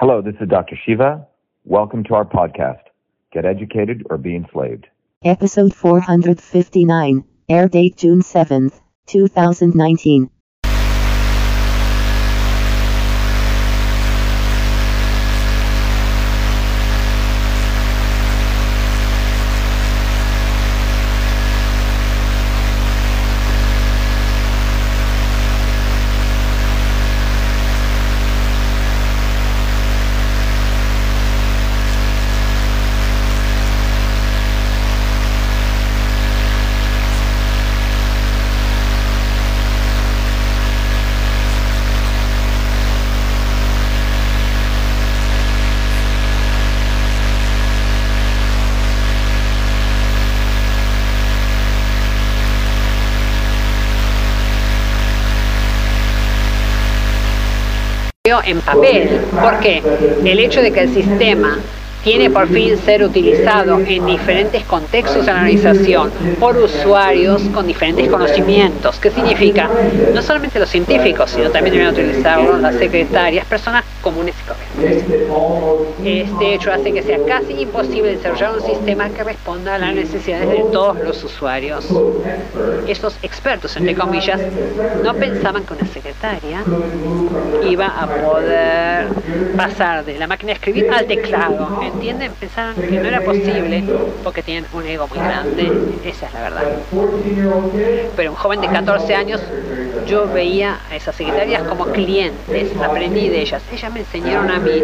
Hello, this is Dr. Shiva. Welcome to our podcast, Get Educated or Be Enslaved. Episode 459, air date June 7th, 2019. En papel, porque el hecho de que el sistema tiene por fin ser utilizado en diferentes contextos de la organización por usuarios con diferentes conocimientos. ¿Qué significa? No solamente los científicos, sino también deben utilizarlo las secretarias, personas comunes y corrientes. Este hecho hace que sea casi imposible desarrollar un sistema que responda a las necesidades de todos los usuarios. Estos expertos, entre comillas, no pensaban que una secretaria iba a poder pasar de la máquina de escribir al teclado. ¿Entienden? Pensaban que no era posible porque tienen un ego muy grande. Esa es la verdad. Pero un joven de 14 años, yo veía a esas secretarias como clientes, aprendí de ellas. Ellas me enseñaron a mí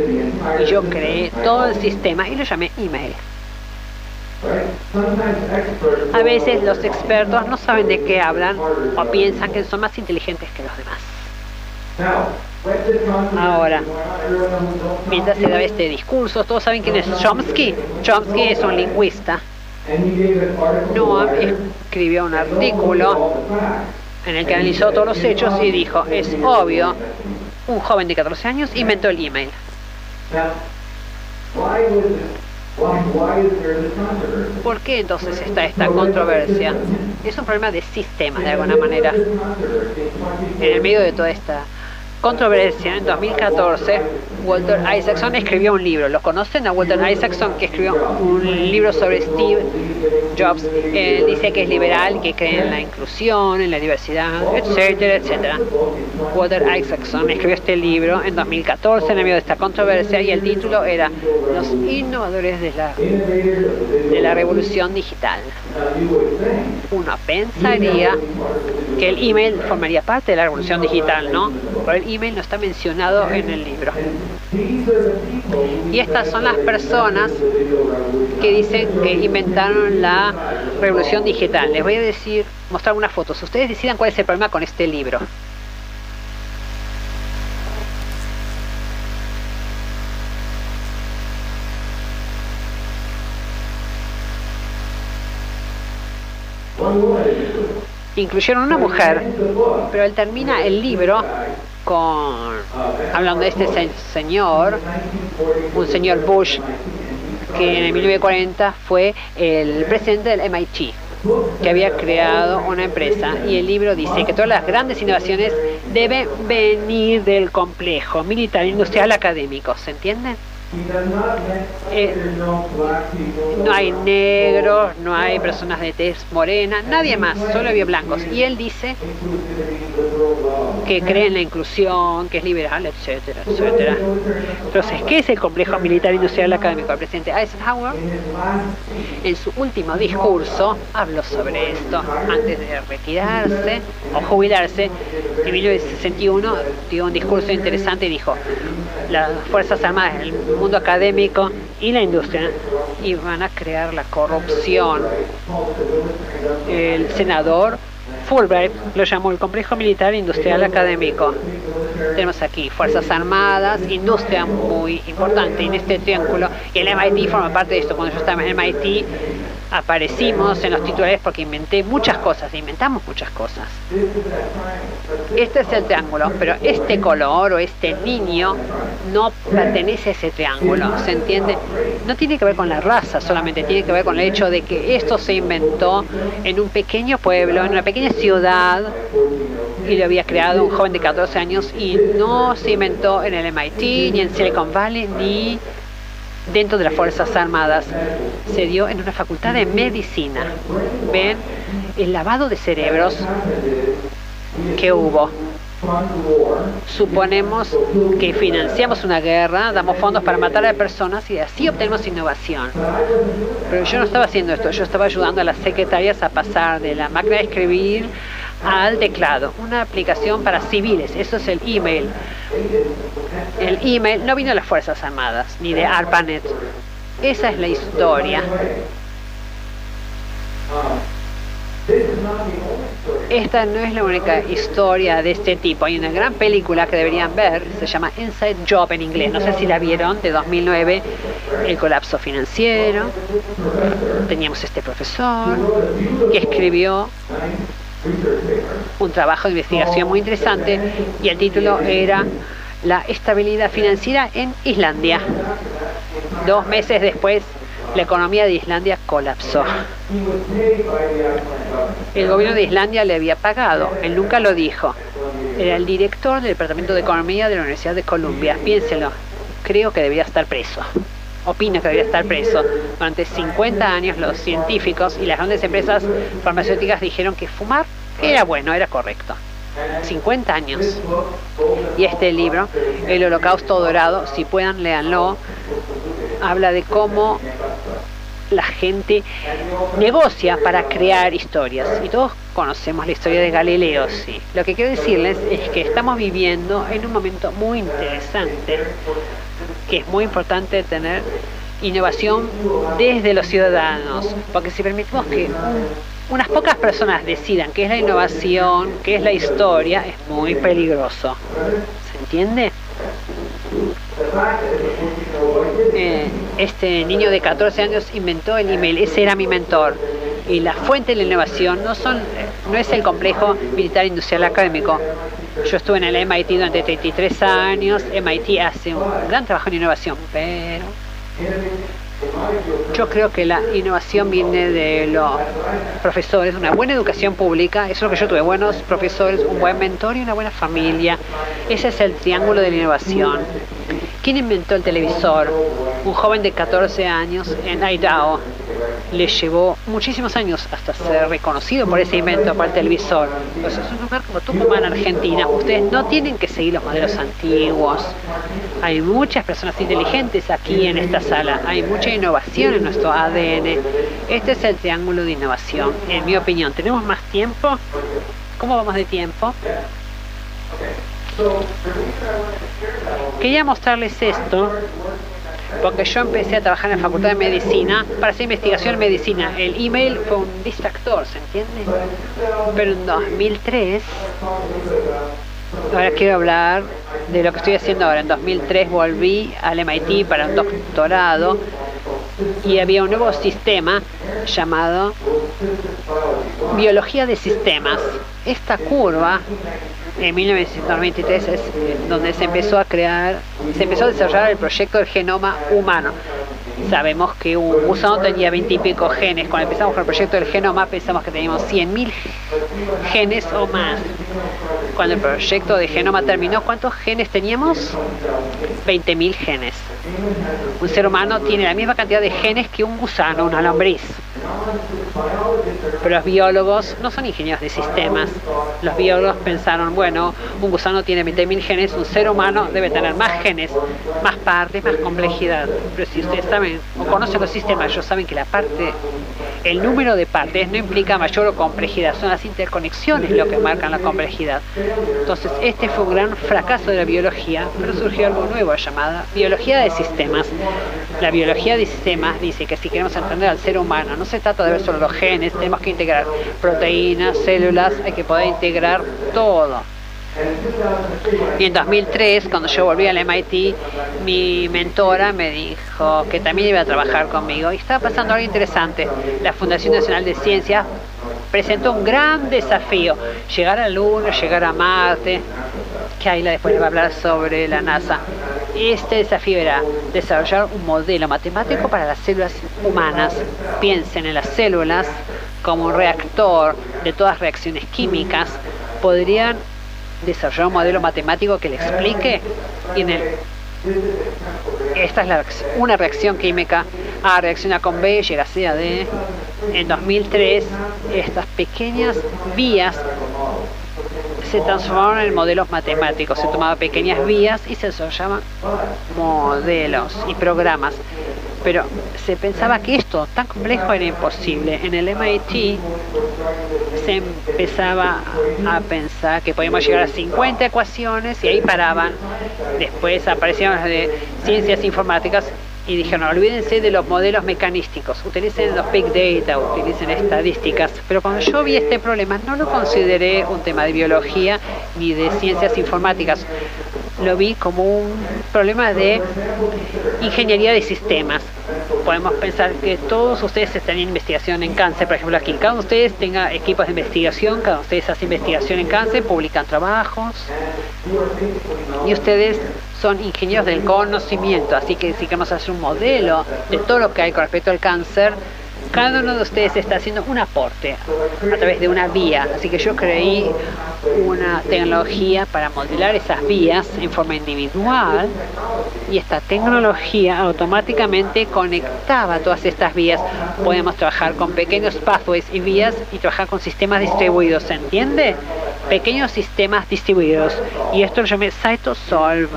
y yo creé todo el sistema y lo llamé email. A veces los expertos no saben de qué hablan o piensan que son más inteligentes que los demás. Ahora, mientras se da este discurso, todos saben quién es Chomsky. Chomsky es un lingüista. Noam escribió un artículo en el que analizó todos los hechos y dijo, es obvio, un joven de 14 años inventó el email. ¿Por qué entonces está esta controversia? Es un problema de sistema, de alguna manera. En el medio de toda esta controversia, en 2014, Walter Isaacson escribió un libro. ¿Lo conocen a Walter Isaacson que escribió un libro sobre Steve Jobs? Él dice que es liberal, que cree en la inclusión, en la diversidad, etcétera, etcétera. Walter Isaacson escribió este libro en 2014 en medio de esta controversia y el título era Los innovadores de la, de la revolución digital. Uno pensaría que el email formaría parte de la revolución digital, ¿no? Email no está mencionado en el libro. Y estas son las personas que dicen que inventaron la revolución digital. Les voy a decir, mostrar unas fotos. Ustedes decidan cuál es el problema con este libro. incluyeron una mujer, pero él termina el libro con hablando de este señor, un señor Bush, que en el 1940 fue el presidente del MIT, que había creado una empresa. Y el libro dice que todas las grandes innovaciones deben venir del complejo militar, industrial, académico. ¿Se entiende? Eh, no hay negros, no hay personas de tez morena, nadie más, solo había blancos. Y él dice que cree en la inclusión, que es liberal, etcétera, etcétera. Entonces, ¿qué es el complejo militar industrial académico? El presidente Eisenhower, en su último discurso, habló sobre esto antes de retirarse o jubilarse. En 1961 dio un discurso interesante y dijo, las Fuerzas Armadas, el mundo académico y la industria iban a crear la corrupción. El senador Fulbright lo llamó el complejo militar industrial académico. Tenemos aquí Fuerzas Armadas, industria muy importante en este triángulo, y el MIT forma parte de esto. Cuando yo estaba en MIT, aparecimos en los titulares porque inventé muchas cosas, inventamos muchas cosas. Este es el triángulo, pero este color o este niño no pertenece a ese triángulo, ¿se entiende? No tiene que ver con la raza, solamente tiene que ver con el hecho de que esto se inventó en un pequeño pueblo, en una pequeña ciudad y lo había creado un joven de 14 años y no se inventó en el MIT, ni en Silicon Valley, ni dentro de las Fuerzas Armadas. Se dio en una facultad de medicina. ¿Ven? El lavado de cerebros que hubo. Suponemos que financiamos una guerra, damos fondos para matar a personas y así obtenemos innovación. Pero yo no estaba haciendo esto, yo estaba ayudando a las secretarias a pasar de la máquina de escribir al teclado, una aplicación para civiles, eso es el email. El email no vino de las Fuerzas Armadas, ni de ARPANET. Esa es la historia. Esta no es la única historia de este tipo. Hay una gran película que deberían ver, se llama Inside Job en inglés. No sé si la vieron, de 2009, el colapso financiero. Teníamos este profesor que escribió un trabajo de investigación muy interesante y el título era La estabilidad financiera en Islandia. Dos meses después la economía de Islandia colapsó. El gobierno de Islandia le había pagado, él nunca lo dijo. Era el director del Departamento de Economía de la Universidad de Columbia. Piénselo, creo que debería estar preso. Opino que debería estar preso. Durante 50 años los científicos y las grandes empresas farmacéuticas dijeron que fumar era bueno, era correcto. 50 años. Y este libro, El Holocausto Dorado, si puedan, léanlo, habla de cómo la gente negocia para crear historias. Y todos conocemos la historia de Galileo, sí. Lo que quiero decirles es que estamos viviendo en un momento muy interesante, que es muy importante tener innovación desde los ciudadanos, porque si permitimos que unas pocas personas decidan qué es la innovación, qué es la historia, es muy peligroso. ¿Se entiende? Eh, este niño de 14 años inventó el email, ese era mi mentor. Y la fuente de la innovación no, son, no es el complejo militar industrial académico. Yo estuve en el MIT durante 33 años, MIT hace un gran trabajo en innovación, pero yo creo que la innovación viene de los profesores, una buena educación pública, eso es lo que yo tuve, buenos profesores, un buen mentor y una buena familia. Ese es el triángulo de la innovación. ¿Quién inventó el televisor? Un joven de 14 años en Idaho. Le llevó muchísimos años hasta ser reconocido por ese invento para el televisor. Pues es un lugar como Tucumán, Argentina. Ustedes no tienen que seguir los modelos antiguos. Hay muchas personas inteligentes aquí en esta sala. Hay mucha innovación en nuestro ADN. Este es el triángulo de innovación, en mi opinión. ¿Tenemos más tiempo? ¿Cómo vamos de tiempo? Quería mostrarles esto porque yo empecé a trabajar en la Facultad de Medicina para hacer investigación en medicina. El email fue un distractor, ¿se entiende? Pero en 2003, ahora quiero hablar de lo que estoy haciendo ahora. En 2003 volví al MIT para un doctorado y había un nuevo sistema llamado biología de sistemas. Esta curva en 1993 es donde se empezó a crear, se empezó a desarrollar el proyecto del genoma humano. Sabemos que un gusano tenía 20 y pico genes. Cuando empezamos con el proyecto del genoma pensamos que teníamos 100.000 genes o más. Cuando el proyecto de genoma terminó, ¿cuántos genes teníamos? 20.000 genes. Un ser humano tiene la misma cantidad de genes que un gusano, una lombriz. Pero los biólogos no son ingenieros de sistemas. Los biólogos pensaron, bueno, un gusano tiene 20.000 genes, un ser humano debe tener más genes, más partes, más complejidad. Pero si ustedes saben o conocen los sistemas, ellos saben que la parte, el número de partes no implica mayor complejidad, son las interconexiones lo que marcan la complejidad. Entonces, este fue un gran fracaso de la biología, pero surgió algo nuevo llamada biología de sistemas. La biología de sistemas dice que si queremos entender al ser humano, no se trata de ver solo los genes, tenemos que integrar proteínas, células, hay que poder integrar todo. Y en 2003, cuando yo volví al MIT, mi mentora me dijo que también iba a trabajar conmigo. Y estaba pasando algo interesante. La Fundación Nacional de Ciencias presentó un gran desafío, llegar a Luna, llegar a Marte, que Ayla después va a hablar sobre la NASA. Este desafío era desarrollar un modelo matemático para las células humanas. Piensen en las células como un reactor de todas reacciones químicas. Podrían desarrollar un modelo matemático que le explique y en el esta es una reacción química A reacciona con B, llega C a D. En 2003, estas pequeñas vías se transformaron en modelos matemáticos. Se tomaban pequeñas vías y se llamaban modelos y programas. Pero se pensaba que esto tan complejo era imposible. En el MIT se empezaba a pensar que podíamos llegar a 50 ecuaciones y ahí paraban. Después aparecieron las de ciencias informáticas y dijeron, olvídense de los modelos mecanísticos, utilicen los big data, utilicen estadísticas. Pero cuando yo vi este problema, no lo consideré un tema de biología ni de ciencias informáticas, lo vi como un problema de ingeniería de sistemas. Podemos pensar que todos ustedes están en investigación en cáncer, por ejemplo aquí, cada uno de ustedes tenga equipos de investigación, cada uno de ustedes hace investigación en cáncer, publican trabajos. Y ustedes son ingenieros del conocimiento, así que si queremos hacer un modelo de todo lo que hay con respecto al cáncer, cada uno de ustedes está haciendo un aporte a través de una vía. Así que yo creí una tecnología para modelar esas vías en forma individual y esta tecnología automáticamente conectaba todas estas vías. Podemos trabajar con pequeños pathways y vías y trabajar con sistemas distribuidos, ¿se entiende? Pequeños sistemas distribuidos. Y esto lo llamé CytoSolve.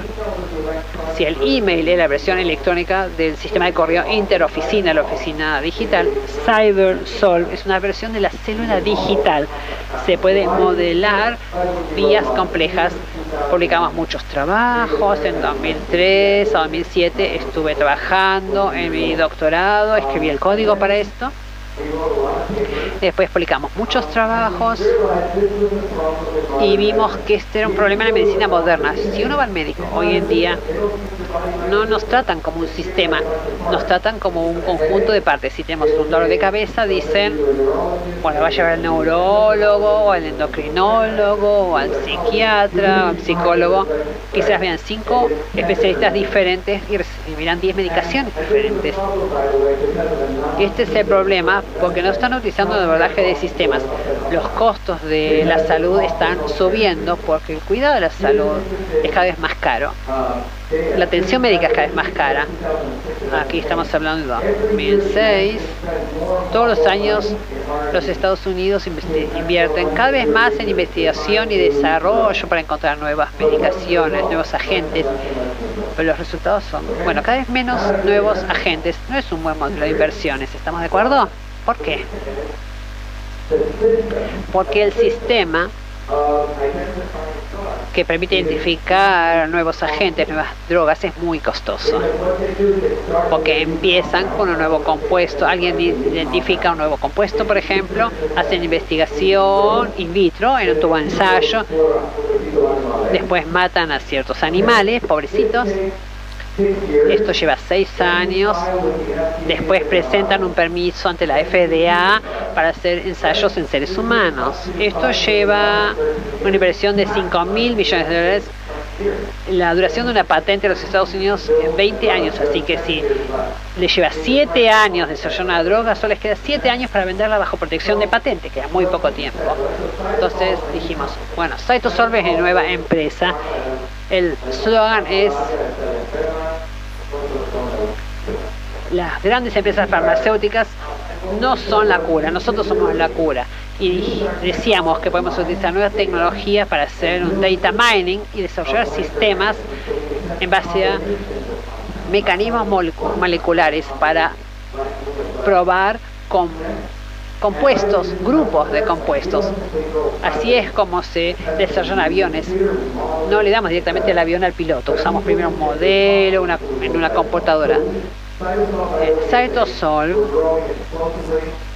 Si el email es la versión electrónica del sistema de correo interoficina, la oficina digital, CyberSolve es una versión de la célula digital. Se puede modelar vías complejas. Publicamos muchos trabajos. En 2003 a 2007 estuve trabajando en mi doctorado, escribí el código para esto. Después publicamos muchos trabajos y vimos que este era un problema en la medicina moderna. Si uno va al médico hoy en día, no nos tratan como un sistema, nos tratan como un conjunto de partes. Si tenemos un dolor de cabeza, dicen, bueno, va a llevar al neurólogo, o al endocrinólogo, o al psiquiatra, o al psicólogo. Quizás vean cinco especialistas diferentes y recibirán 10 medicaciones diferentes. Este es el problema porque no están utilizando el abordaje de sistemas. Los costos de la salud están subiendo porque el cuidado de la salud es cada vez más caro. La atención médica es cada vez más cara. Aquí estamos hablando de 2006. Todos los años los Estados Unidos invierten cada vez más en investigación y desarrollo para encontrar nuevas medicaciones, nuevos agentes. Pero los resultados son, bueno, cada vez menos nuevos agentes. No es un buen modelo de inversiones. ¿Estamos de acuerdo? ¿Por qué? Porque el sistema que permite identificar nuevos agentes, nuevas drogas, es muy costoso. Porque empiezan con un nuevo compuesto, alguien identifica un nuevo compuesto, por ejemplo, hacen investigación in vitro en un tubo de ensayo, después matan a ciertos animales, pobrecitos, esto lleva seis años. Después presentan un permiso ante la FDA para hacer ensayos en seres humanos. Esto lleva una inversión de 5 mil millones de dólares. La duración de una patente en los Estados Unidos es 20 años, así que si le lleva 7 años desarrollar una droga, solo les queda 7 años para venderla bajo protección de patente, queda muy poco tiempo. Entonces dijimos, bueno, CytoSolve es nueva empresa. El slogan es las grandes empresas farmacéuticas no son la cura, nosotros somos la cura. Y decíamos que podemos utilizar nuevas tecnologías para hacer un data mining y desarrollar sistemas en base a mecanismos moleculares para probar con compuestos, grupos de compuestos. Así es como se desarrollan aviones. No le damos directamente el avión al piloto, usamos primero un modelo una, en una computadora. Cytosol, que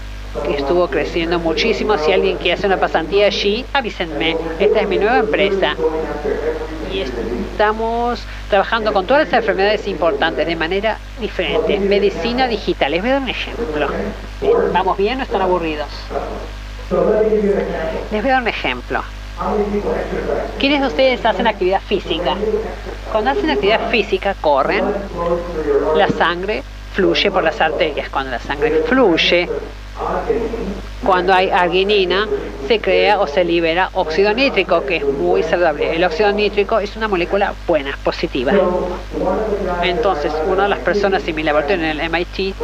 estuvo creciendo muchísimo. Si alguien quiere hacer una pasantía allí, avísenme. Esta es mi nueva empresa. Y estamos trabajando con todas las enfermedades importantes de manera diferente. Medicina digital. Les voy a dar un ejemplo. ¿Vamos bien o están aburridos? Les voy a dar un ejemplo. ¿Quiénes de ustedes hacen actividad física? Cuando hacen actividad física, corren, la sangre fluye por las arterias. Cuando la sangre fluye, cuando hay arginina, se crea o se libera óxido nítrico, que es muy saludable. El óxido nítrico es una molécula buena, positiva. Entonces, una de las personas en mi laboratorio en el MIT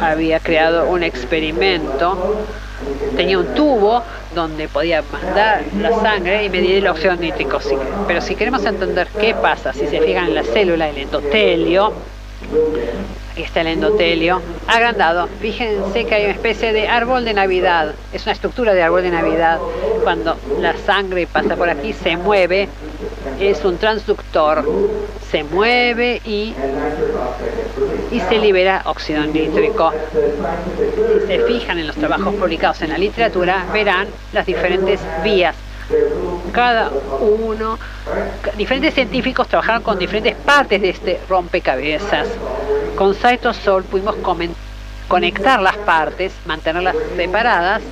había creado un experimento, tenía un tubo donde podía mandar la sangre y medir el óxido nítrico. Pero si queremos entender qué pasa, si se fijan en la célula, el endotelio, está el endotelio, agrandado. Fíjense que hay una especie de árbol de Navidad, es una estructura de árbol de Navidad. Cuando la sangre pasa por aquí, se mueve, es un transductor, se mueve y, y se libera óxido nítrico. Si se fijan en los trabajos publicados en la literatura, verán las diferentes vías cada uno, diferentes científicos trabajaron con diferentes partes de este rompecabezas. Con Cytosol pudimos conectar las partes, mantenerlas separadas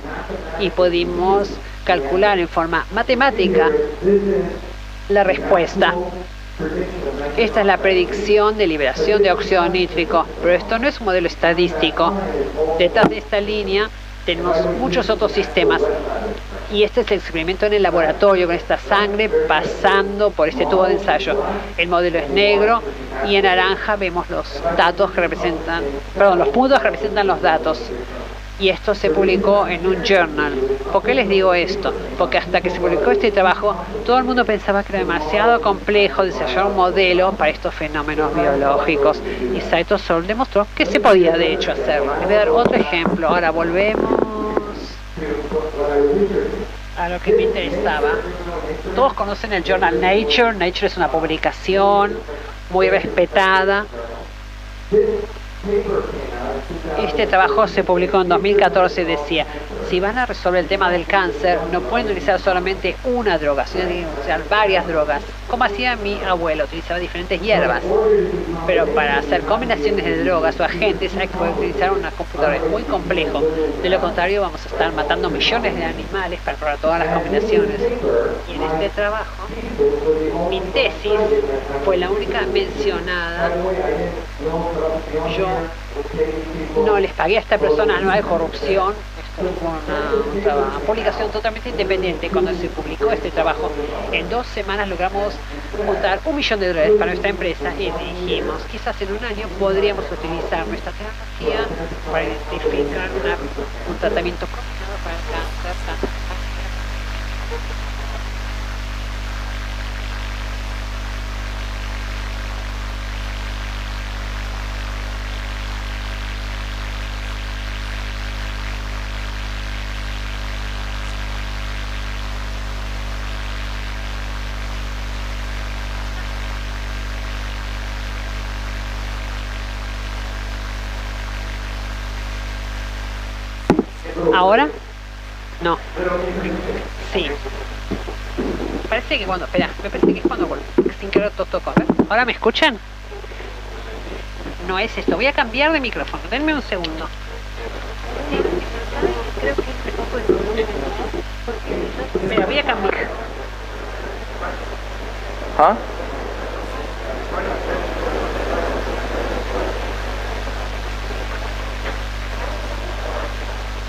y pudimos calcular en forma matemática la respuesta. Esta es la predicción de liberación de óxido nítrico, pero esto no es un modelo estadístico. Detrás de esta línea tenemos muchos otros sistemas y este es el experimento en el laboratorio con esta sangre pasando por este tubo de ensayo. El modelo es negro y en naranja vemos los datos que representan, perdón, los puntos que representan los datos. Y esto se publicó en un journal. ¿Por qué les digo esto? Porque hasta que se publicó este trabajo, todo el mundo pensaba que era demasiado complejo desarrollar un modelo para estos fenómenos biológicos. Y Saito Sol demostró que se podía de hecho hacerlo. Les voy a dar otro ejemplo. Ahora volvemos a lo que me interesaba. Todos conocen el journal Nature. Nature es una publicación muy respetada. Este trabajo se publicó en 2014 decía, si van a resolver el tema del cáncer, no pueden utilizar solamente una droga, sino utilizar varias drogas, como hacía mi abuelo, utilizaba diferentes hierbas. Pero para hacer combinaciones de drogas o agentes hay que poder utilizar una computadora, es muy complejo. De lo contrario vamos a estar matando millones de animales para probar todas las combinaciones. Y en este trabajo, mi tesis fue la única mencionada. Yo no les pagué a esta persona, no hay corrupción, esto fue una, publicación totalmente independiente. Cuando se publicó este trabajo, en dos semanas logramos juntar un millón de dólares para nuestra empresa y dijimos, quizás en un año podríamos utilizar nuestra tecnología para identificar un tratamiento combinado para el cáncer ¿Ahora? No. Sí. Parece que cuando. Espera, me parece que es cuando sin querer toco. ¿Ahora me escuchan? No es esto. Voy a cambiar de micrófono. Denme un segundo. Espera, voy a cambiar. ¿Ah?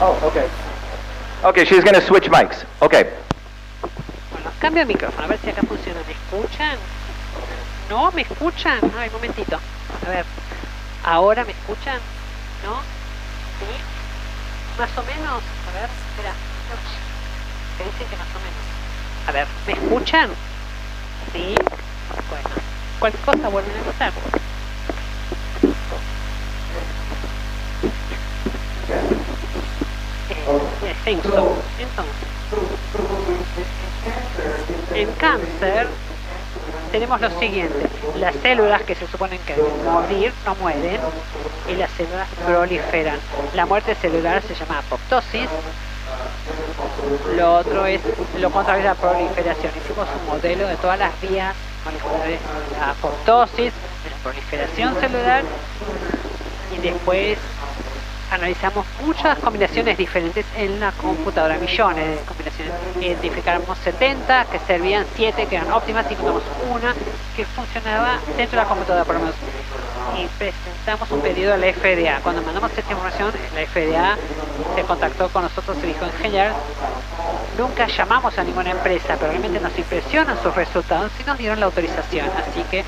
Oh, okay. Okay, she's going to switch mics. Okay. Bueno, cambio de micrófono, a ver si acá funciona. ¿Me escuchan? ¿No? ¿Me escuchan? Ay, momentito. A ver. ¿Ahora me escuchan? ¿No? ¿Sí? ¿Más o menos? A ver, espera. ¿Qué dicen que más o menos? A ver, ¿me escuchan? ¿Sí? Bueno. Cualquier cosa vuelven a. en cáncer tenemos lo siguiente, las células que se suponen que deben morir no mueren y las células proliferan. La muerte celular se llama apoptosis, lo otro es lo contrario de la proliferación. Hicimos un modelo de todas las vías moleculares de la apoptosis, de la proliferación celular y después analizamos muchas combinaciones diferentes en la computadora, millones de combinaciones. Identificamos 70 que servían 7 que eran óptimas y encontramos una que funcionaba dentro de la computadora por lo menos. Y presentamos un pedido a la FDA. Cuando mandamos esta información, la FDA se contactó con nosotros y dijo, ingeniero, nunca llamamos a ninguna empresa, pero realmente nos impresionan sus resultados y nos dieron la autorización. Así que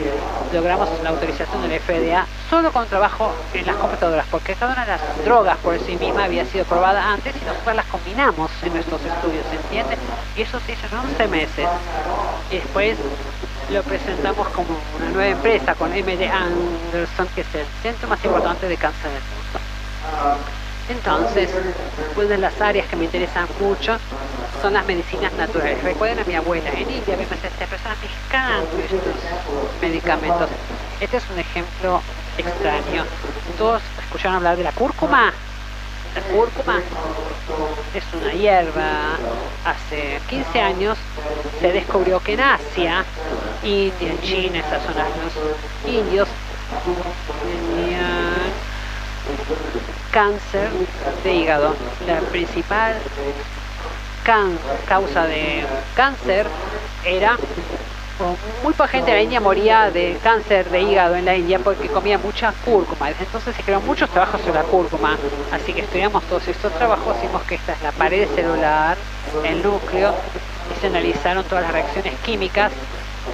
logramos la autorización de la FDA solo con trabajo en las computadoras, porque cada una de las drogas por sí misma había sido probada antes y nosotros las combinamos en nuestros estudios, ¿se entiende? Y eso se hizo en 11 meses. Y después lo presentamos como una nueva empresa con MD Anderson, que es el centro más importante de cáncer del mundo. Entonces, una de las áreas que me interesan mucho son las medicinas naturales. Recuerden a mi abuela, en India vemos a esta persona mezclando estos medicamentos. Este es un ejemplo extraño. ¿Todos escucharon hablar de la cúrcuma? La cúrcuma es una hierba. Hace 15 años se descubrió que en Asia, India, China, esas zonas, los indios tenían cáncer de hígado. La principal causa de cáncer era muy poca gente en la India moría de cáncer de hígado en la India porque comía mucha cúrcuma. Desde entonces se crearon muchos trabajos sobre la cúrcuma. Así que estudiamos todos estos trabajos, vimos que esta es la pared celular, el núcleo, y se analizaron todas las reacciones químicas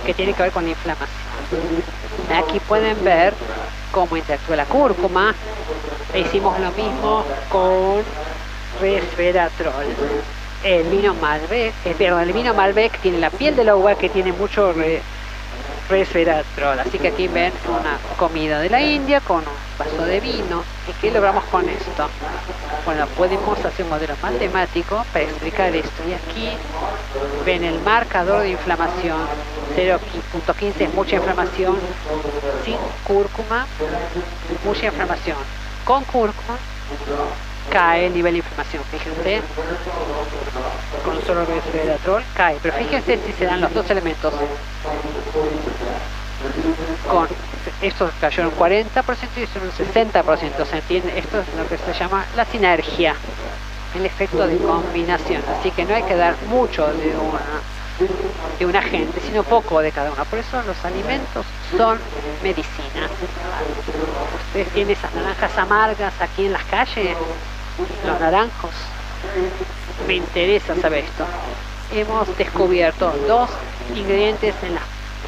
que tienen que ver con la inflamación. Aquí pueden ver cómo interactúa la cúrcuma. E hicimos lo mismo con resveratrol. El vino Malbec, eh, el vino Malbec tiene la piel de la uva que tiene mucho resveratrol. Así que aquí ven una comida de la India con un vaso de vino. ¿Y qué logramos con esto? Bueno, podemos hacer un modelo matemático para explicar esto. Y aquí ven el marcador de inflamación. 0.15 es mucha inflamación. Sin cúrcuma, mucha inflamación. Con cúrcuma, cae el nivel de inflamación. Fíjense, con un solo resveratrol cae. Pero fíjense si se dan los dos elementos. Con estos cayeron un 40% y son un 60%. ¿Se entiende? Esto es lo que se llama la sinergia, el efecto de combinación. Así que no hay que dar mucho de una, de un agente, sino poco de cada uno. Por eso los alimentos son medicina. Ustedes tienen esas naranjas amargas aquí en las calles, los naranjos. Me interesa saber esto. Hemos descubierto dos ingredientes en las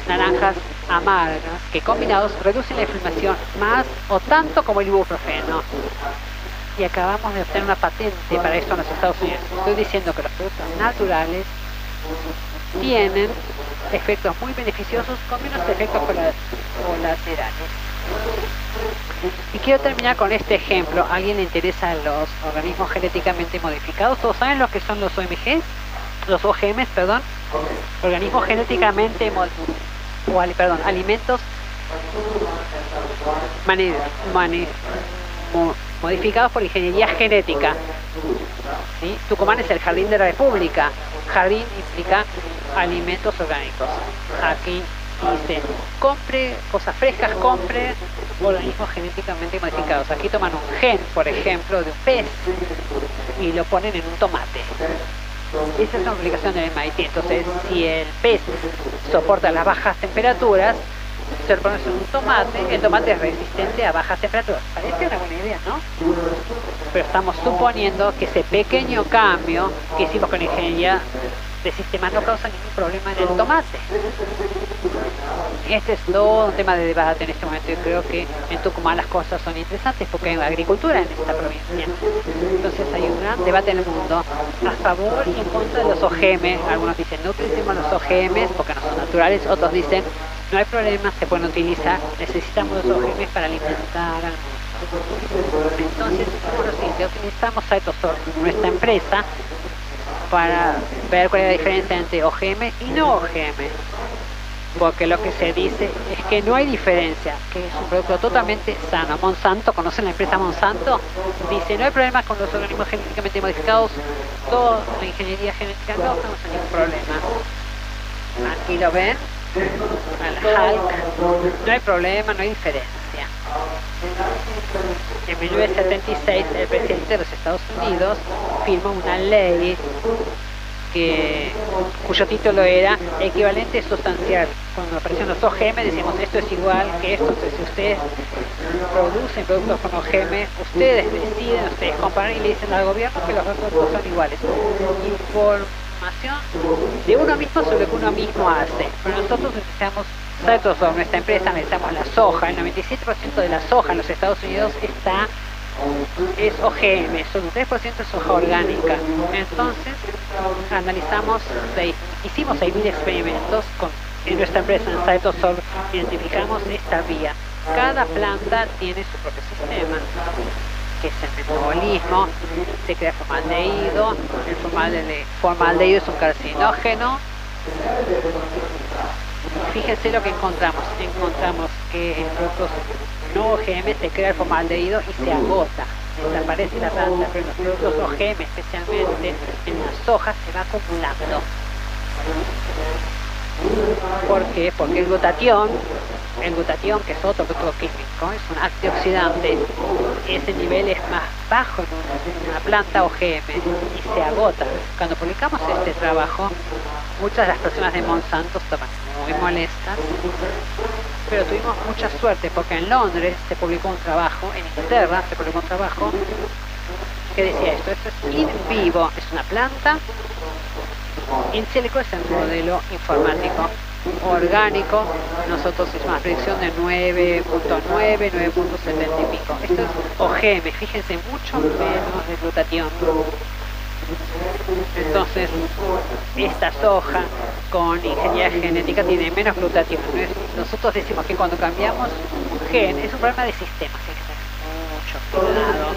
naranjas amargas que combinados reducen la inflamación más o tanto como el ibuprofeno. Y acabamos de obtener una patente para esto en los Estados Unidos. Estoy diciendo que los productos naturales tienen efectos muy beneficiosos con menos efectos colaterales. Y quiero terminar con este ejemplo. ¿A alguien le interesan los organismos genéticamente modificados? ¿Todos saben lo que son los OMG? Los OGM, perdón. Organismos genéticamente o, perdón, alimentos modificados por ingeniería genética. ¿Sí? Tucumán es el jardín de la República. Jardín implica alimentos orgánicos. Aquí dice, compre cosas frescas, compre organismos genéticamente modificados. Aquí toman un gen, por ejemplo, de un pez y lo ponen en un tomate. Esa es una aplicación del MIT. Entonces, si el pez soporta las bajas temperaturas, se lo pones en un tomate, el tomate es resistente a bajas temperaturas. Parece una buena idea, ¿no? Pero estamos suponiendo que ese pequeño cambio que hicimos con ingeniería de sistema no causa ningún problema en el tomate. Este es todo un tema de debate en este momento y creo que en Tucumán las cosas son interesantes porque hay agricultura en esta provincia. Entonces hay un gran debate en el mundo a favor y en contra de los OGM. Algunos dicen no utilicemos los OGM porque no son naturales, otros dicen no hay problema, se pueden utilizar, necesitamos los OGM para alimentar al mundo. Entonces, siguiente, utilizamos a nuestra empresa para ver cuál es la diferencia entre OGM y no OGM. Porque lo que se dice es que no hay diferencia, que es un producto totalmente sano. Monsanto, ¿conocen la empresa Monsanto? Dice, no hay problema con los organismos genéticamente modificados, toda la ingeniería genética no tenemos ningún problema. Aquí lo ven, al Hulk, no hay problema, no hay diferencia. En 1976 el presidente de los Estados Unidos firmó una ley que, cuyo título era equivalente sustancial. Cuando aparecieron los OGM decimos esto es igual que esto, entonces si ustedes producen productos con OGM, ustedes deciden, ustedes comparan y le dicen al gobierno que los resultados son iguales. De uno mismo sobre lo que uno mismo hace. Pero nosotros necesitamos Cytosol, nuestra empresa, necesitamos la soja. El 97% de la soja en los Estados Unidos está es OGM, solo un 3% es soja orgánica. Entonces, analizamos, hicimos 6.000 experimentos con, en nuestra empresa en Cytosol, identificamos esta vía. Cada planta tiene su propio sistema, que es el metabolismo, se crea formaldehído, el formaldehído es un carcinógeno. Fíjense lo que encontramos. Encontramos que en productos no OGM se crea el formaldehído y se agota, desaparece la planta, pero en los productos OGM, especialmente en las hojas, se va acumulando. ¿Por qué? Porque el glutatión, el glutatión que es otro producto químico, es un antioxidante, ese nivel es más bajo en una planta OGM y se agota. Cuando publicamos este trabajo, muchas de las personas de Monsanto estaban muy molestas, pero tuvimos mucha suerte porque en Londres se publicó un trabajo, en Inglaterra se publicó un trabajo que decía esto, esto es in vivo, es una planta, in silico es el modelo informático orgánico, nosotros hicimos una predicción de 9.9, 9.70 y pico. Esto es OGM, fíjense, mucho menos de glutatión. Entonces, esta soja con ingeniería genética tiene menos glutatión. Nosotros decimos que cuando cambiamos un gen, es un problema de sistema, mucho cuidado.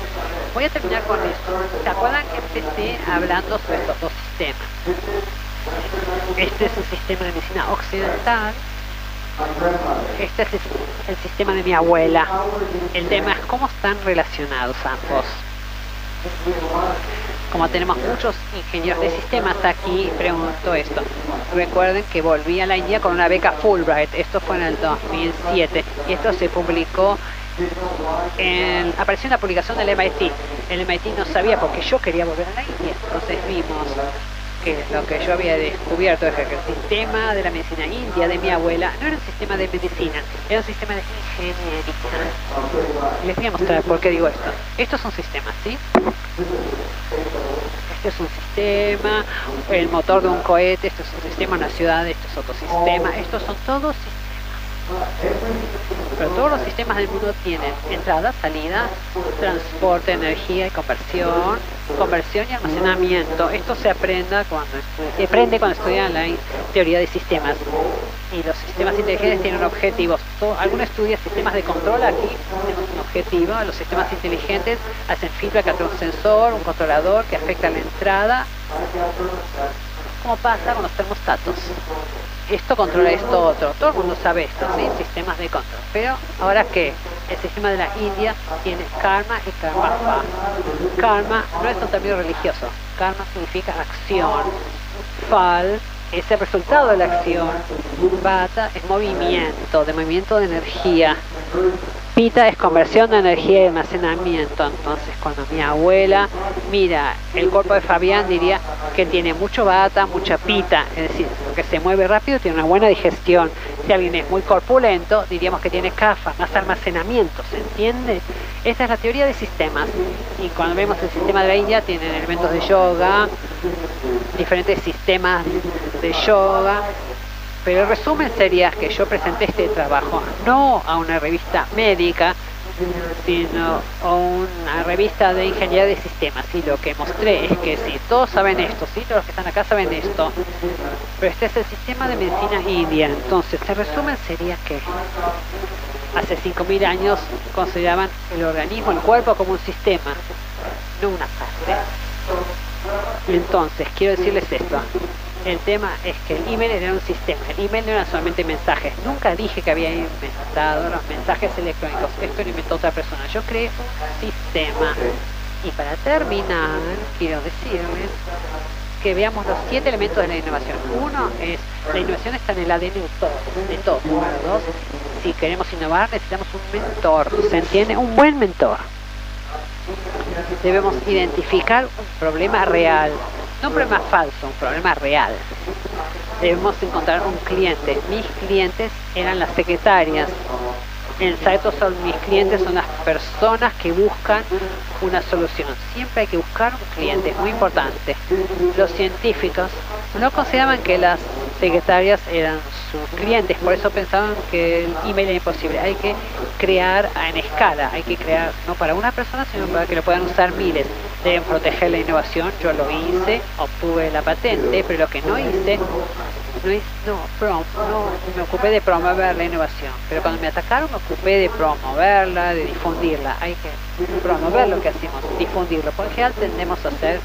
Voy a terminar con esto. ¿Se acuerdan que empecé hablando sobre estos dos sistemas? Este es un sistema de medicina occidental. Este es el sistema de mi abuela. El tema es cómo están relacionados ambos. Como tenemos muchos ingenieros de sistemas aquí, pregunto esto. Recuerden que volví a la India con una beca Fulbright. Esto fue en el 2007 y esto se publicó en, apareció en la publicación del MIT. El MIT no sabía porque yo quería volver a la India. Entonces vimos lo que yo había descubierto es que el sistema de la medicina india de mi abuela no era un sistema de medicina, era un sistema de ingeniería. Les voy a mostrar por qué digo esto. Estos son sistemas, ¿sí? Este es un sistema, el motor de un cohete, esto es un sistema, una ciudad, esto es otro sistema, estos son todos pero todos los sistemas del mundo tienen entrada, salida, transporte, energía y conversión, conversión y almacenamiento. Esto se aprende cuando, se aprende cuando estudian la teoría de sistemas. Y los sistemas inteligentes tienen objetivos. Algunos estudia sistemas de control aquí, tenemos un objetivo. Los sistemas inteligentes hacen feedback entre un sensor, un controlador que afecta la entrada. ¿Cómo pasa con los termostatos? Esto controla esto otro. Todo el mundo sabe esto, ¿sí? Sistemas de control. Pero ahora que el sistema de la India tiene karma y karma fa. Karma no es un término religioso. Karma significa acción. Fal es el resultado de la acción. Bata es movimiento, de movimiento de energía. Pita es conversión de energía y almacenamiento. Entonces, cuando mi abuela mira el cuerpo de Fabián, diría que tiene mucho bata, mucha pita, es decir, que se mueve rápido, tiene una buena digestión. Si alguien es muy corpulento, diríamos que tiene cafa, más almacenamiento, ¿se entiende? Esta es la teoría de sistemas. Y cuando vemos el sistema de la India, tienen elementos de yoga, diferentes sistemas de yoga, pero el resumen sería que yo presenté este trabajo no a una revista médica, sino a una revista de ingeniería de sistemas. Y lo que mostré es que si todos saben esto, si todos los que están acá saben esto, pero este es el sistema de medicina india. Entonces, el resumen sería que hace 5.000 años consideraban el organismo, el cuerpo como un sistema, no una parte. Entonces, quiero decirles esto. El tema es que el email era un sistema, el email no era solamente mensajes. Nunca dije que había inventado los mensajes electrónicos, esto lo inventó otra persona. Yo creé un sistema. Y para terminar, quiero decirles que veamos los siete elementos de la innovación. Uno es, la innovación está en el ADN de todos, de todos. Dos, si queremos innovar necesitamos un mentor, ¿se entiende? Un buen mentor. Debemos identificar un problema real, no un problema falso, un problema real. Debemos encontrar un cliente. Mis clientes eran las secretarias, en Saeto son mis clientes, son las personas que buscan una solución. Siempre hay que buscar un cliente, es muy importante. Los científicos no consideraban que las secretarias eran sus clientes, por eso pensaban que el email era imposible. Hay que crear en escala, hay que crear no para una persona, sino para que lo puedan usar miles. Deben proteger la innovación, yo lo hice, obtuve la patente, pero lo que no hice no, no, no me ocupé de promover la innovación, pero cuando me atacaron me ocupé de promoverla, de difundirla. Hay que promover lo que hacemos, difundirlo. Por general tendemos a ser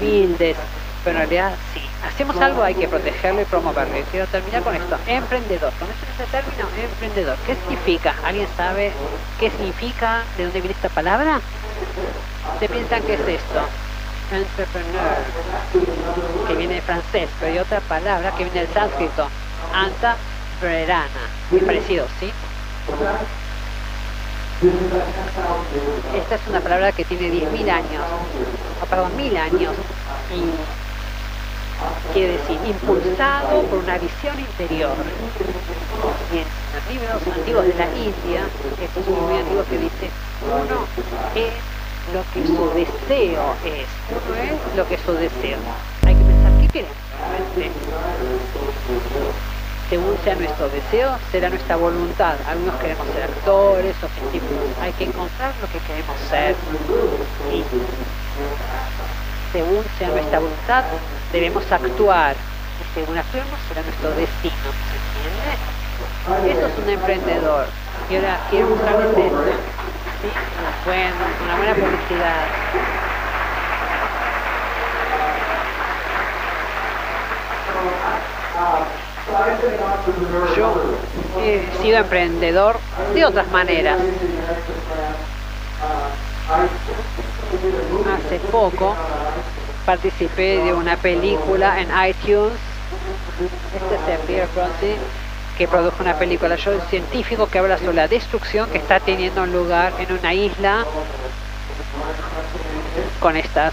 humildes, pero en realidad sí. Hacemos algo, hay que protegerlo y promoverlo. Y quiero terminar con esto. Emprendedor. ¿Con ese término? Emprendedor. ¿Qué significa? ¿Alguien sabe qué significa? ¿De dónde viene esta palabra? ¿Se piensan qué es esto? entrepreneur, que viene de francés, pero hay otra palabra que viene del sánscrito, anta verana, muy parecido, ¿sí? Esta es una palabra que tiene 10.000 años, o perdón, 1.000 años, y quiere decir impulsado por una visión interior. Y en los libros antiguos de la India, es un muy antiguo que dice, uno es lo que su deseo es. Uno es lo que su deseo. Hay que pensar qué queremos Según sea nuestro deseo, será nuestra voluntad. Algunos queremos ser actores o científicos. Hay que encontrar lo que queremos ser. Y según sea nuestra voluntad, debemos actuar. Según actuemos, será nuestro destino. ¿Se entiende? Eso es un emprendedor. Y ahora quiero mostrarles esto. una buena publicidad. Yo he sido emprendedor de otras maneras. Hace poco participé de una película en iTunes. Este es Pierre Bronte que produjo una película, yo el científico que habla sobre la destrucción que está teniendo lugar en una isla con estas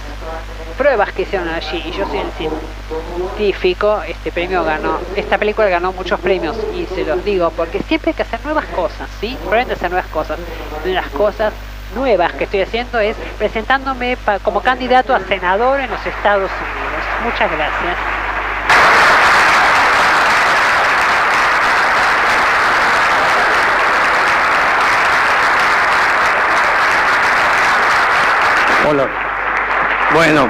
pruebas que hicieron allí. Y yo soy el científico, este premio ganó, esta película ganó muchos premios y se los digo porque siempre hay que hacer nuevas cosas, ¿sí? Probablemente hacer nuevas cosas. Las cosas nuevas que estoy haciendo es presentándome como candidato a senador en los Estados Unidos. Muchas gracias. Hola. Bueno.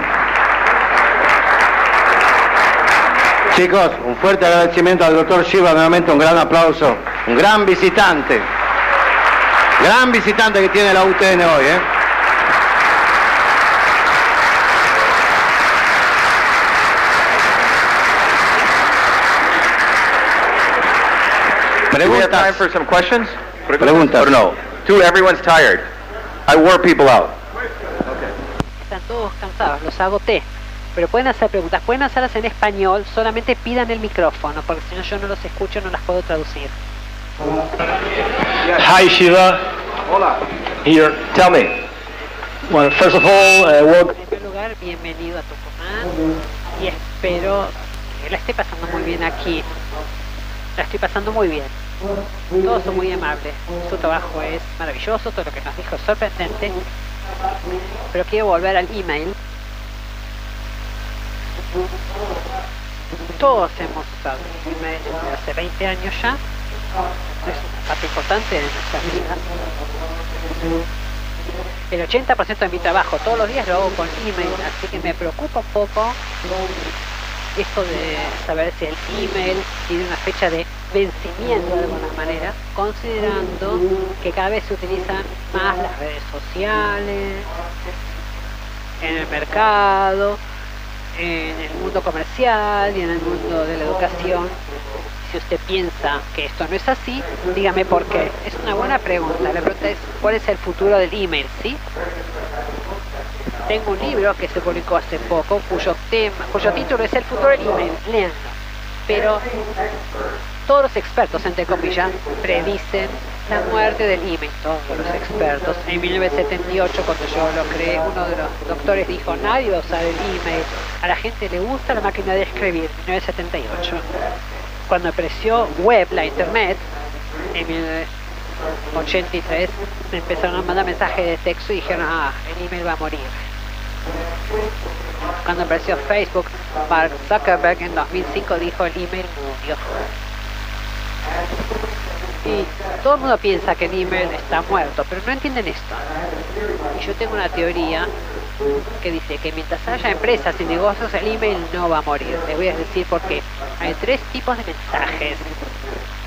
Chicos, un fuerte agradecimiento al doctor Shiva, nuevamente un gran aplauso. Un gran visitante. Gran visitante que tiene la UTN hoy, ¿eh? Preguntas. time for some questions? Preguntas. Or no? Two, everyone's tired. I wore people out todos cansados, los agoté. Pero pueden hacer preguntas, pueden hacerlas en español, solamente pidan el micrófono, porque si no yo no los escucho, no las puedo traducir. Hi Shiva. Hola. Here, tell me. Well, first of all, uh, En primer lugar, bienvenido a Tucumán y espero que la esté pasando muy bien aquí. La estoy pasando muy bien. Todos son muy amables. Su trabajo es maravilloso, todo lo que nos dijo es sorprendente. Pero quiero volver al email. Todos hemos usado email desde hace 20 años ya. Es una parte importante de nuestra vida. El 80% de mi trabajo todos los días lo hago con email, así que me preocupa un poco esto de saber si el email tiene una fecha de vencimiento de alguna manera, considerando que cada vez se utilizan más las redes sociales, en el mercado, en el mundo comercial y en el mundo de la educación. Si usted piensa que esto no es así, dígame por qué. Es una buena pregunta. La pregunta es, ¿cuál es el futuro del email? ¿Sí? Tengo un libro que se publicó hace poco cuyo tema, cuyo título es El futuro del email. Léanlo. Pero todos los expertos, entre comillas, predicen la muerte del email, todos los expertos. En 1978, cuando yo lo creé, uno de los doctores dijo, nadie va a usar el email, a la gente le gusta la máquina de escribir, 1978. Cuando apareció web, la internet, en 1983, me empezaron a mandar mensajes de texto y dijeron, ah, el email va a morir. Cuando apareció Facebook, Mark Zuckerberg en 2005 dijo, el email murió. Y todo el mundo piensa que el email está muerto, pero no entienden esto. Y yo tengo una teoría que dice que mientras haya empresas y negocios, el email no va a morir. Les voy a decir por qué. Hay tres tipos de mensajes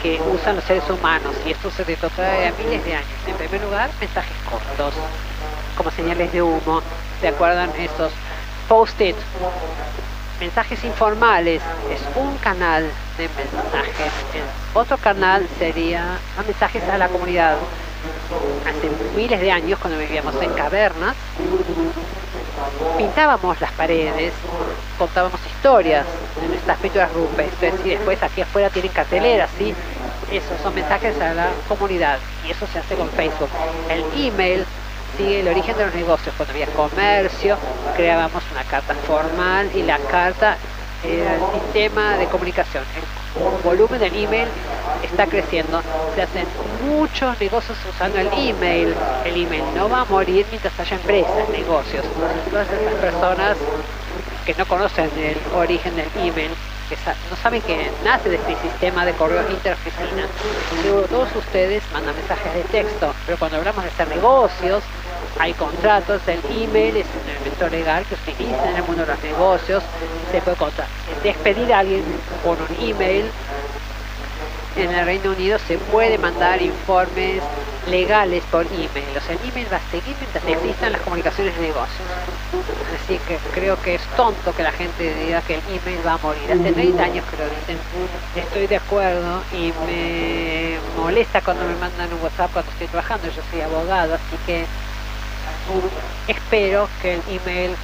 que usan los seres humanos y esto se retrotrae a miles de años. En primer lugar, mensajes cortos, como señales de humo. ¿Se acuerdan esos post-it? Mensajes informales es un canal de mensajes. otro canal sería mensajes a la comunidad. Hace miles de años, cuando vivíamos en cavernas, pintábamos las paredes, contábamos historias en estas pinturas rupestres y después aquí afuera tienen carteleras, ¿sí? Esos son mensajes a la comunidad y eso se hace con Facebook. El email sigue el origen de los negocios. Cuando había comercio, creábamos una carta formal y la carta era el sistema de comunicación. Volumen del email está creciendo. Se hacen muchos negocios usando el email. El email no va a morir mientras haya empresas, negocios. Todas esas personas que no conocen el origen del email, que no saben que nace de este sistema de correo interoficina. Todos ustedes mandan mensajes de texto, pero cuando hablamos de hacer negocios, hay contratos, el email es un elemento legal que se utiliza en el mundo de los negocios, se puede despedir a alguien por un email. En el Reino Unido se puede mandar informes legales por email. O sea, el email va a seguir mientras existan las comunicaciones de negocios. Así que creo que es tonto que la gente diga que el email va a morir. Hace 30 años que lo dicen. Estoy de acuerdo y me molesta cuando me mandan un WhatsApp cuando estoy trabajando. Yo soy abogado, así que espero que el email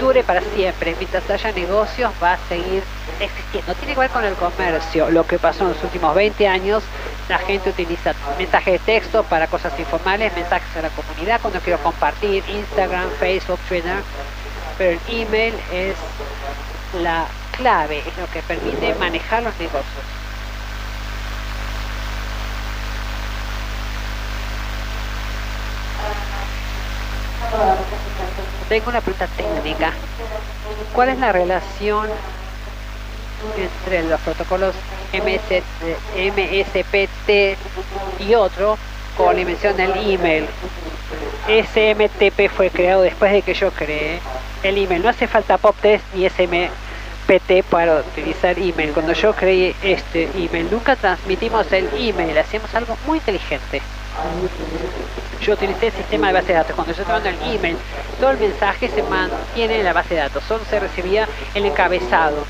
dure para siempre. Mientras haya negocios va a seguir existiendo. Tiene que ver con el comercio. Lo que pasó en los últimos 20 años, la gente utiliza mensajes de texto para cosas informales, mensajes a la comunidad cuando quiero compartir, Instagram, Facebook, Twitter. Pero el email es la clave, es lo que permite manejar los negocios. Tengo una pregunta técnica. ¿Cuál es la relación entre los protocolos MS, MSPT y otro con la invención del email? SMTP fue creado después de que yo creé el email. No hace falta POP3 ni SMPT para utilizar email. Cuando yo creé este email, nunca transmitimos el email, hacíamos algo muy inteligente yo utilicé el sistema de base de datos. Cuando yo te mando el email, todo el mensaje se mantiene en la base de datos, solo se recibía el encabezado.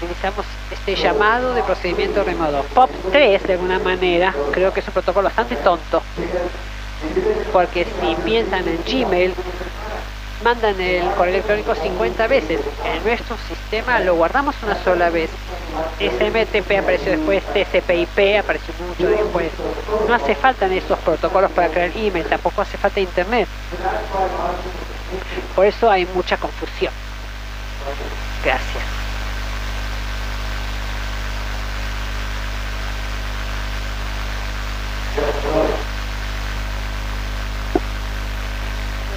Utilizamos este llamado de procedimiento remoto. POP3, de alguna manera, creo que es un protocolo bastante tonto, porque si piensan en Gmail, mandan el correo electrónico 50 veces. En nuestro sistema lo guardamos una sola vez. SMTP apareció después, TCP/IP apareció mucho después. No hace falta en estos protocolos para crear email, tampoco hace falta internet. Por eso hay mucha confusión. Gracias.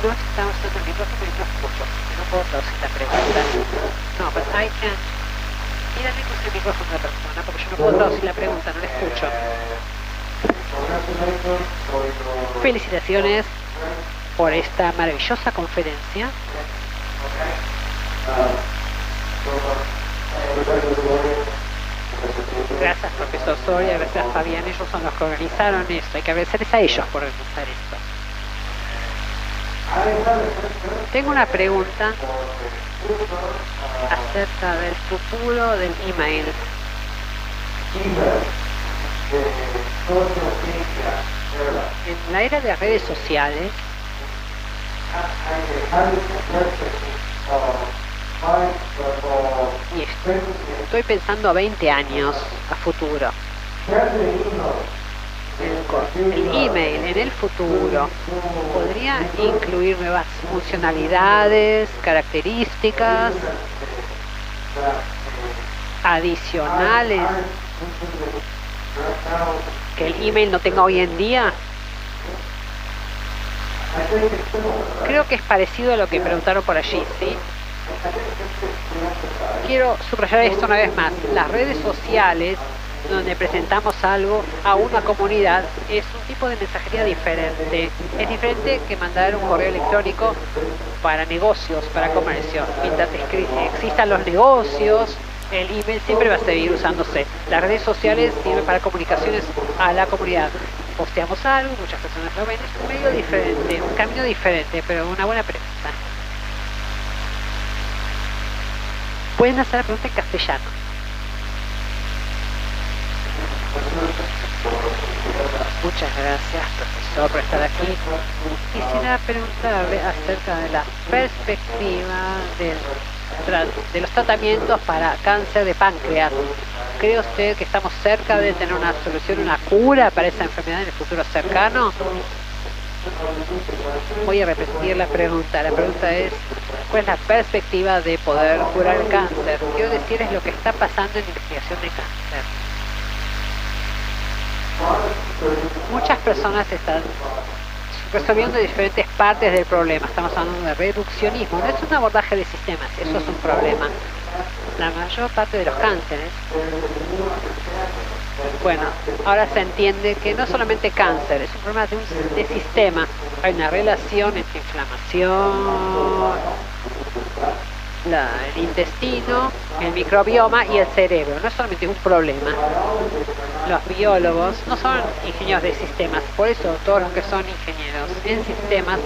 No estamos en el micrófono y no escucho. No puedo traducir la pregunta. No, but I can... Micrófono de la persona porque yo no puedo traducir la pregunta, no la escucho. Felicitaciones por esta maravillosa conferencia. Gracias, profesor Soria, gracias, Fabián. Ellos son los que organizaron esto. Hay que agradecerles a ellos por organizar esto. Tengo una pregunta acerca del futuro del email. En la era de redes sociales, estoy pensando 20 años a futuro. El, email en el futuro podría incluir nuevas funcionalidades, características adicionales que el email no tenga hoy en día? Creo que es parecido a lo que preguntaron por allí, ¿sí? Quiero subrayar esto una vez más. Las redes sociales, donde presentamos algo a una comunidad, es un tipo de mensajería diferente. Es diferente que mandar un correo electrónico para negocios, para comercio. Mientras existan los negocios, el email siempre va a seguir usándose. Las redes sociales sirven para comunicaciones a la comunidad. Posteamos algo, muchas personas lo ven, es un medio diferente, un camino diferente, pero una buena pregunta. Pueden hacer la pregunta en castellano. Muchas gracias, profesor, por estar aquí. Quisiera preguntarle acerca de la perspectiva de los tratamientos para cáncer de páncreas. ¿Cree usted que estamos cerca de tener una solución, una cura para esa enfermedad en el futuro cercano? Voy a repetir la pregunta. La pregunta es, ¿cuál es la perspectiva de poder curar el cáncer? Quiero decirles lo que está pasando en investigación de cáncer. Muchas personas están resolviendo diferentes partes del problema. Estamos hablando de reduccionismo, no es un abordaje de sistemas, eso es un problema. La mayor parte de los cánceres, bueno, ahora se entiende que no solamente cáncer, es un problema de, un, de sistema. Hay una relación entre inflamación, el intestino, el microbioma y el cerebro. No es solamente un problema. Los biólogos no son ingenieros de sistemas, por eso todos los que son ingenieros en sistemas,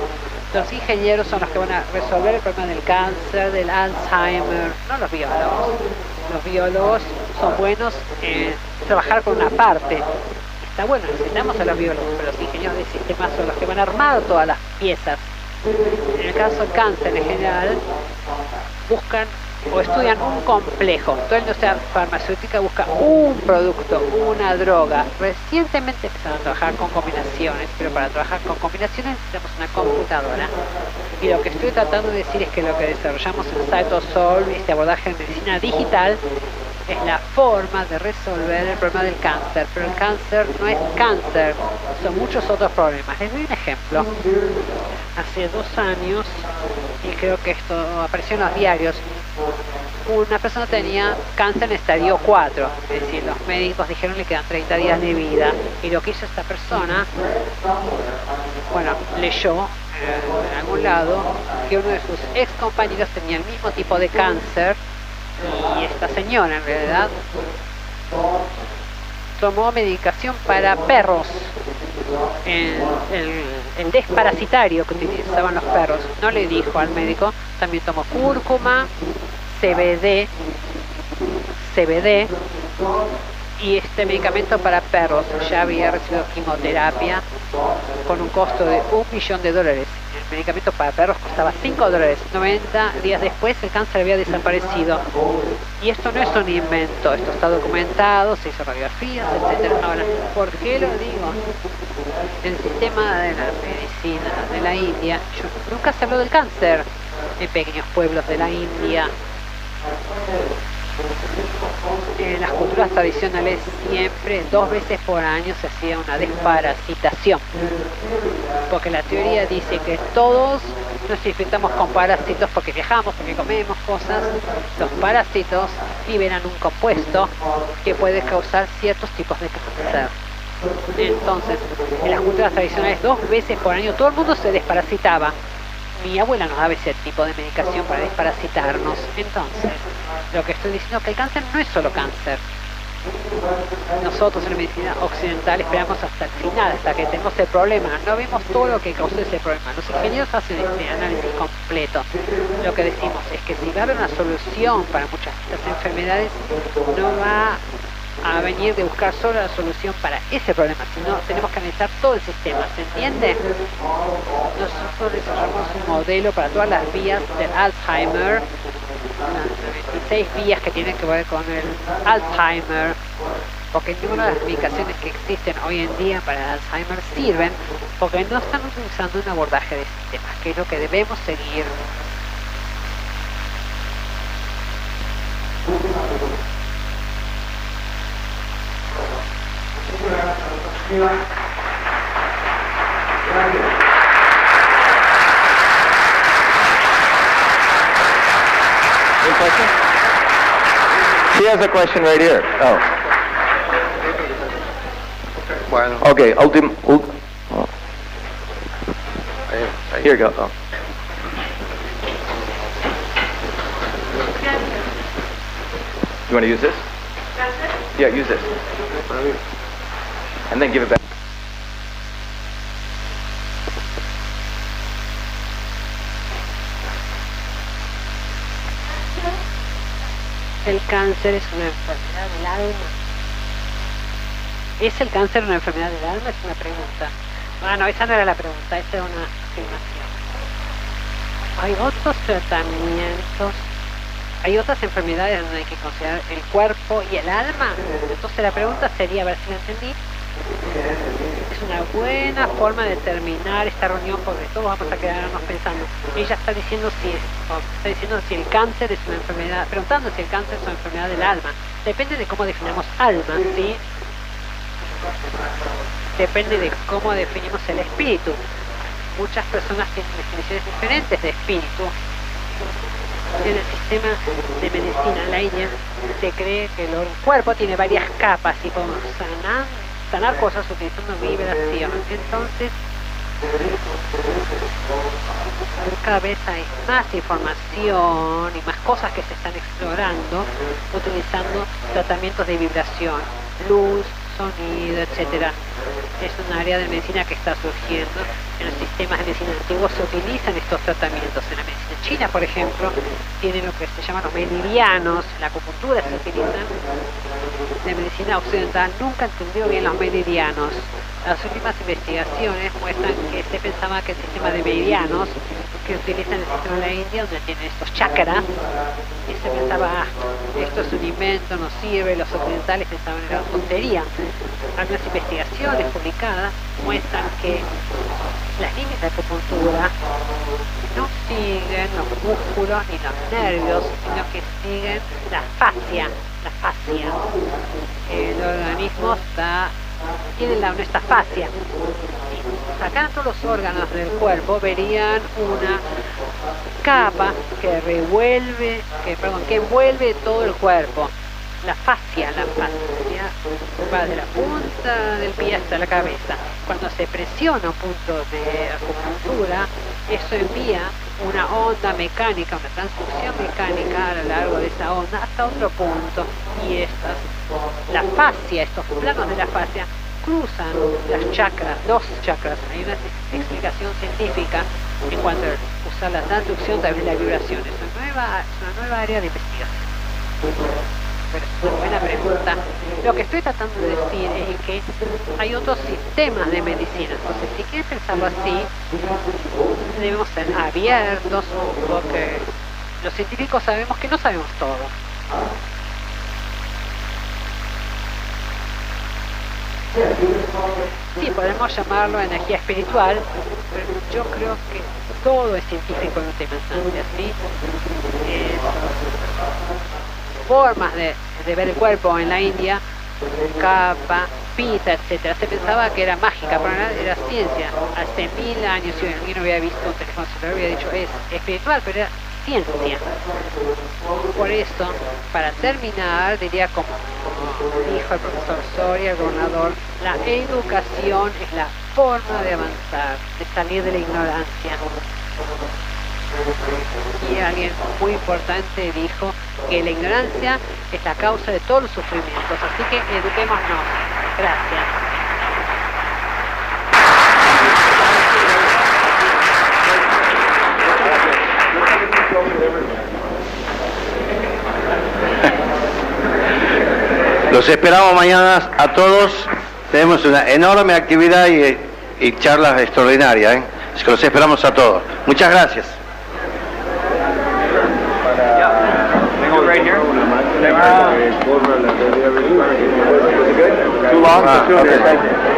los ingenieros son los que van a resolver el problema del cáncer, del Alzheimer, no los biólogos. Los biólogos son buenos en trabajar con una parte. Está bueno, necesitamos a los biólogos, pero los ingenieros de sistemas son los que van a armar todas las piezas. En el caso del cáncer en general, buscan o estudian un complejo. Toda la industria farmacéutica busca un producto, una droga. Recientemente empezaron a trabajar con combinaciones, pero para trabajar con combinaciones necesitamos una computadora. Y lo que estoy tratando de decir es que lo que desarrollamos en Cytosol, este abordaje en medicina digital, es la forma de resolver el problema del cáncer. Pero el cáncer no es cáncer, son muchos otros problemas. Les doy un ejemplo. Hace dos años, y creo que esto apareció en los diarios, una persona tenía cáncer en estadio 4, es decir, los médicos dijeron le quedan 30 días de vida. Y lo que hizo esta persona, bueno, leyó eh, en algún lado que uno de sus ex compañeros tenía el mismo tipo de cáncer y esta señora en realidad tomó medicación para perros el, desparasitario que utilizaban los perros no le dijo al médico también tomó cúrcuma CBD CBD y este medicamento para perros ya había recibido quimioterapia con un costo de un millón de dólares. El medicamento para perros costaba 5 dólares. 90 días después el cáncer había desaparecido. Y esto no es un invento, esto está documentado, se hizo radiografías, etc. ¿por qué lo digo? El sistema de la medicina de la India, nunca se habló del cáncer en pequeños pueblos de la India en las culturas tradicionales siempre dos veces por año se hacía una desparasitación. Porque la teoría dice que todos nos infectamos con parásitos porque viajamos, porque comemos cosas. Los parásitos liberan un compuesto que puede causar ciertos tipos de cáncer. Entonces, en las culturas tradicionales dos veces por año todo el mundo se desparasitaba mi abuela nos daba ese tipo de medicación para desparasitarnos. Entonces, lo que estoy diciendo es que el cáncer no es solo cáncer. Nosotros en la medicina occidental esperamos hasta el final, hasta que tenemos el problema. No vemos todo lo que causó ese problema. Los ingenieros hacen este análisis completo. Lo que decimos es que si va a haber una solución para muchas de estas enfermedades, no va a venir de buscar solo la solución para ese problema, sino tenemos que analizar todo el sistema, ¿se entiende? Nosotros desarrollamos un modelo para todas las vías del Alzheimer las 26 vías que tienen que ver con el Alzheimer, porque ninguna de las medicaciones que existen hoy en día para el Alzheimer sirven porque no están utilizando un abordaje de sistemas, que es lo que debemos seguir. Any questions? She has a question right here. Oh. Bueno, Okay, ultim, ul- oh, ahí- ahí. here you go. Oh. You want to use this? Yeah, use this. And then give it back. El cáncer es una enfermedad del alma. ¿Es el cáncer una enfermedad del alma? Es una pregunta. Ah, no, esa no era la pregunta, esa era una afirmación. Hay otros tratamientos, hay otras enfermedades donde hay que considerar el cuerpo y el alma. Entonces la pregunta sería, a ver si la entendí, es una buena forma de terminar esta reunión porque todos vamos a quedarnos pensando. Ella está diciendo si está diciendo si el cáncer es una enfermedad, preguntando si el cáncer es una enfermedad del alma. Depende de cómo definamos alma, ¿sí? Depende de cómo definimos el espíritu. Muchas personas tienen definiciones diferentes de espíritu. En el sistema de medicina la India se cree que el cuerpo tiene varias capas y podemos sanar, sanar cosas utilizando vibración. Entonces, cada vez hay más información y más cosas que se están explorando utilizando tratamientos de vibración, luz, sonido, etcétera. Es un área de medicina que está surgiendo. En los sistemas de medicina antiguos se utilizan estos tratamientos. En la medicina china, por ejemplo, tienen lo que se llaman los meridianos. En la acupuntura se utilizan. La medicina occidental nunca entendió bien los meridianos. Las últimas investigaciones muestran que se pensaba que el sistema de meridianos que utilizan el sistema de la India, donde tienen estos chakras, y se pensaba, ah, esto es un invento, no sirve, los occidentales pensaban era una tontería. Algunas investigaciones publicadas muestran que las líneas de acupuntura no siguen los músculos ni los nervios, sino que siguen la fascia, la fascia. El organismo está, tiene la, nuestra fascia. Si sacaran todos los órganos del cuerpo, verían una capa que revuelve, que envuelve todo el cuerpo. La fascia, la fascia va de la punta del pie hasta la cabeza. Cuando se presiona un punto de acupuntura, eso envía una onda mecánica, una transducción mecánica a lo largo de esa onda hasta otro punto. Y estas, la fascia, estos planos de la fascia, cruzan las chakras, los chakras. Hay una explicación científica en cuanto a usar la transducción también la vibración. Es una nueva, es una nueva área de investigación. Una buena pregunta. Lo que estoy tratando de decir es que hay otros sistemas de medicina. Entonces, si quieren pensarlo así, debemos ser abiertos, porque los científicos sabemos que no sabemos todo. Sí, podemos llamarlo energía espiritual, pero yo creo que todo es científico en última instancia, ¿sí? Es formas de, ver el cuerpo en la India, capa, pita, etcétera. Se pensaba que era mágica, pero era, era ciencia. Hace mil años, si alguien hubiera visto un teléfono celular, hubiera dicho es espiritual, pero era ciencia. Por eso, para terminar, diría como dijo el profesor Soria, el gobernador, la educación es la forma de avanzar, de salir de la ignorancia. Y alguien muy importante dijo que la ignorancia es la causa de todos los sufrimientos, así que eduquémonos. Gracias. Los esperamos mañana a todos. Tenemos una enorme actividad y, charlas extraordinarias. ¿eh? Que los esperamos a todos. Muchas gracias. Too long? Okay, thank you.